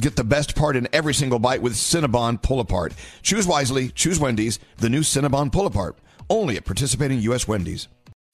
Get the best part in every single bite with Cinnabon Pull Apart. Choose wisely, choose Wendy's, the new Cinnabon Pull Apart. Only at participating U.S. Wendy's.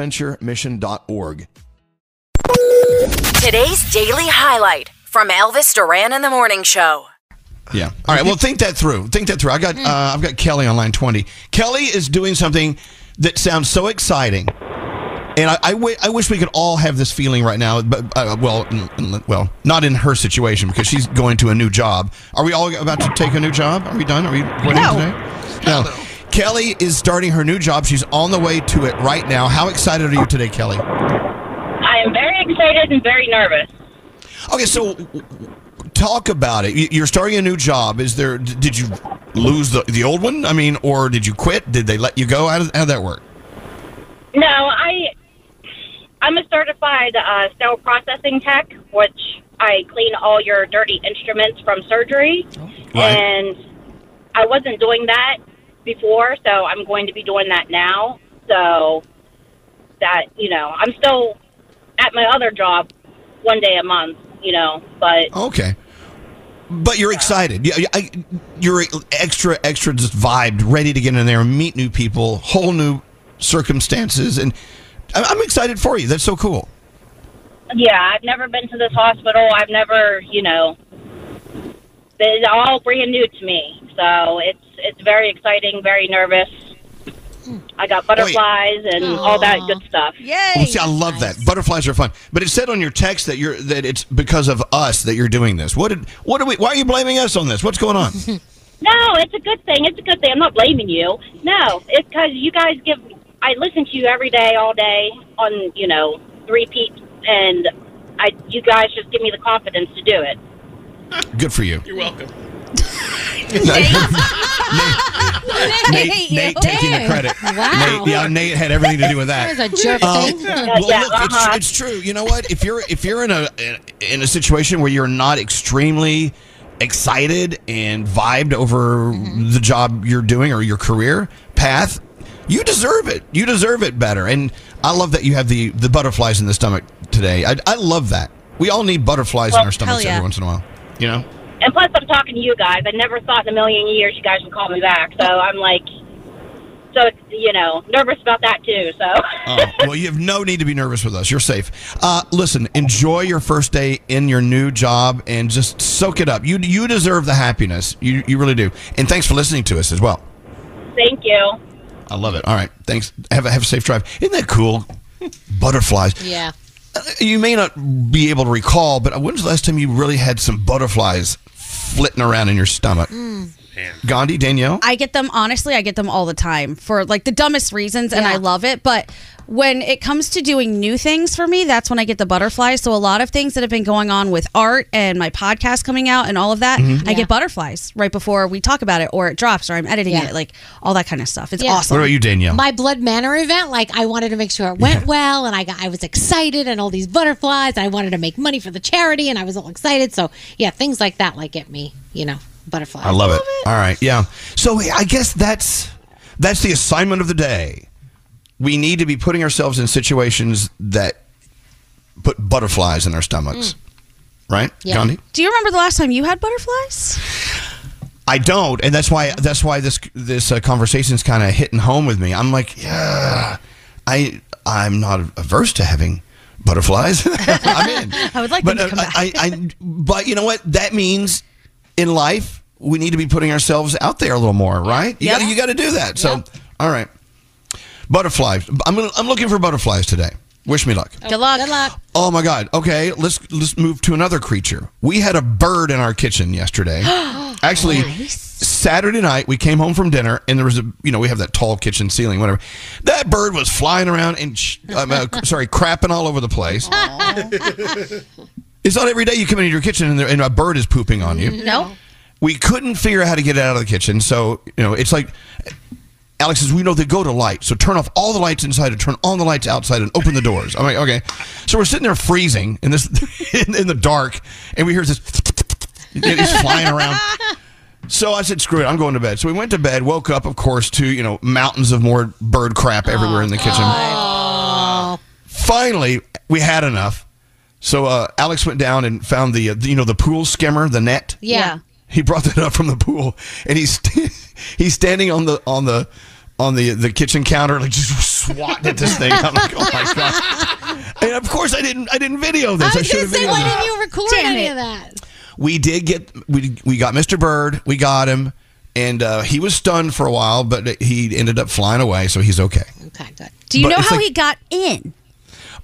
bonaventuremission.org. Today's daily highlight from Elvis Duran in the Morning Show. Yeah. All right. Well, think that through. Think that through. I got uh, I've got Kelly on line twenty. Kelly is doing something that sounds so exciting, and I, I, w- I wish we could all have this feeling right now. But uh, well, n- n- well, not in her situation because she's going to a new job. Are we all about to take a new job? Are we done? Are we quitting No. today? No. Kelly is starting her new job. She's on the way to it right now. How excited are you today, Kelly? I am very excited and very nervous. Okay, so talk about it. You- You're starting a new job. Is there? Did you lose the the old one? I mean, or did you quit? Did they let you go? How did, how did that work? No, I I'm a certified uh, sterile processing tech, which I clean all your dirty instruments from surgery, Right. and I wasn't doing that before, so I'm going to be doing that now. So that you know, I'm still at my other job one day a month, you know, but Okay. But you're excited. You- I- You're extra, extra just vibed, ready to get in there and meet new people, whole new circumstances, and I'm excited for you. That's so cool. Yeah, I've never been to this hospital. I've never, you know, it's all brand new to me. So it's it's very exciting, very nervous. I got oh, butterflies and all that good stuff. Well, see, I love that. Butterflies are fun. But it said on your text that you're that it's because of us that you're doing this. What did what are we? Why are you blaming us on this? What's going on? No, it's a good thing. It's a good thing. I'm not blaming you. No, it's because you guys give. I listen to you every day, all day on you know repeat, and I you guys just give me the confidence to do it. Good for you. You're welcome. Nate, Nate taking the credit. Wow. Nate, yeah, Nate had everything to do with that. There's a jerk Um, thing. well, Yeah, look, uh-huh. it's, it's true. You know what? If you're if you're in a in a situation where you're not extremely excited and vibed over the job you're doing or your career path, you deserve it. You deserve it better. And I love that you have the the butterflies in the stomach today. I, I love that. We all need butterflies in our stomachs yeah. every once in a while. You know. And plus, I'm talking to you guys. I never thought in a million years you guys would call me back. So I'm like, so it's, you know, nervous about that too. So Oh, well, you have no need to be nervous with us. You're safe. Uh, listen, enjoy your first day in your new job and just soak it up. You you deserve the happiness. You you really do. And thanks for listening to us as well. thank you. I love it. All right, thanks. Have a have a safe drive. Isn't that cool? Butterflies. Yeah. You may not be able to recall, but when's the last time you really had some butterflies flitting around in your stomach? Hmm. Gandhi, Danielle? I get them honestly, I get them all the time for like the dumbest reasons and I love it, but when it comes to doing new things for me, that's when I get the butterflies. So a lot of things that have been going on with art and my podcast coming out and all of that, Mm-hmm. I get butterflies right before we talk about it or it drops or I'm editing Yeah. it, like all that kind of stuff. It's Yeah. awesome. What about you, Danielle? My blood manor event, like I wanted to make sure it went well, and I got I was excited, and all these butterflies. I wanted to make money for the charity, and I was all excited. So yeah, things like that like get me, you know, butterflies. I love, it. All right, yeah. So I guess that's that's the assignment of the day. We need to be putting ourselves in situations that put butterflies in our stomachs. Right, Yeah. Gandhi? Do you remember the last time you had butterflies? I don't, and that's why that's why this this uh, conversation is kind of hitting home with me. I'm like, yeah, I I'm not averse to having butterflies. I'm in. I would like but them to come uh, I, I, but you know what? That means in life we need to be putting ourselves out there a little more, right? You Yep. got you got to do that. So, all right, butterflies. I'm gonna, I'm looking for butterflies today. Wish me luck. Good luck. Good luck. Oh my God. Okay, let's let's move to another creature. We had a bird in our kitchen yesterday. Actually, Saturday night we came home from dinner and there was a you know we have that tall kitchen ceiling whatever. That bird was flying around and sh- um, uh, sorry crapping all over the place. it's not every day you come into your kitchen and, there, and a bird is pooping on you. No? We couldn't figure out how to get it out of the kitchen, so you know it's like. Alex says, we know they go to light. So turn off all the lights inside and turn on the lights outside and open the doors. I'm like, okay. So we're sitting there freezing in this in, in the dark, and we hear this it's flying around. So I said, screw it, I'm going to bed. So we went to bed, woke up, of course, to, you know, mountains of more bird crap everywhere in the kitchen. Finally, we had enough. So uh, Alex went down and found the, uh, you know, the pool skimmer, the net. Yeah. He brought that up from the pool, and he's he's standing on the on the on the the kitchen counter, like just swatting at this thing. I'm like, oh my god! And of course, I didn't I didn't video this. I I, was should gonna have say, videoed why didn't you record Damn any it. of that? We did get we we got Mr. Bird. We got him, and uh, he was stunned for a while, but he ended up flying away, so he's okay. Okay, good. Do you But know how like- he got in?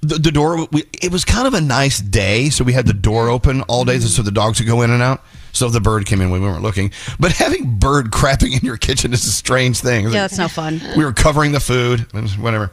The, the door. We, it was kind of a nice day, so we had the door open all day, so the dogs could go in and out. So the bird came in, when we weren't looking. But having bird crapping in your kitchen is a strange thing. Yeah, that's no fun. We were covering the food, whatever.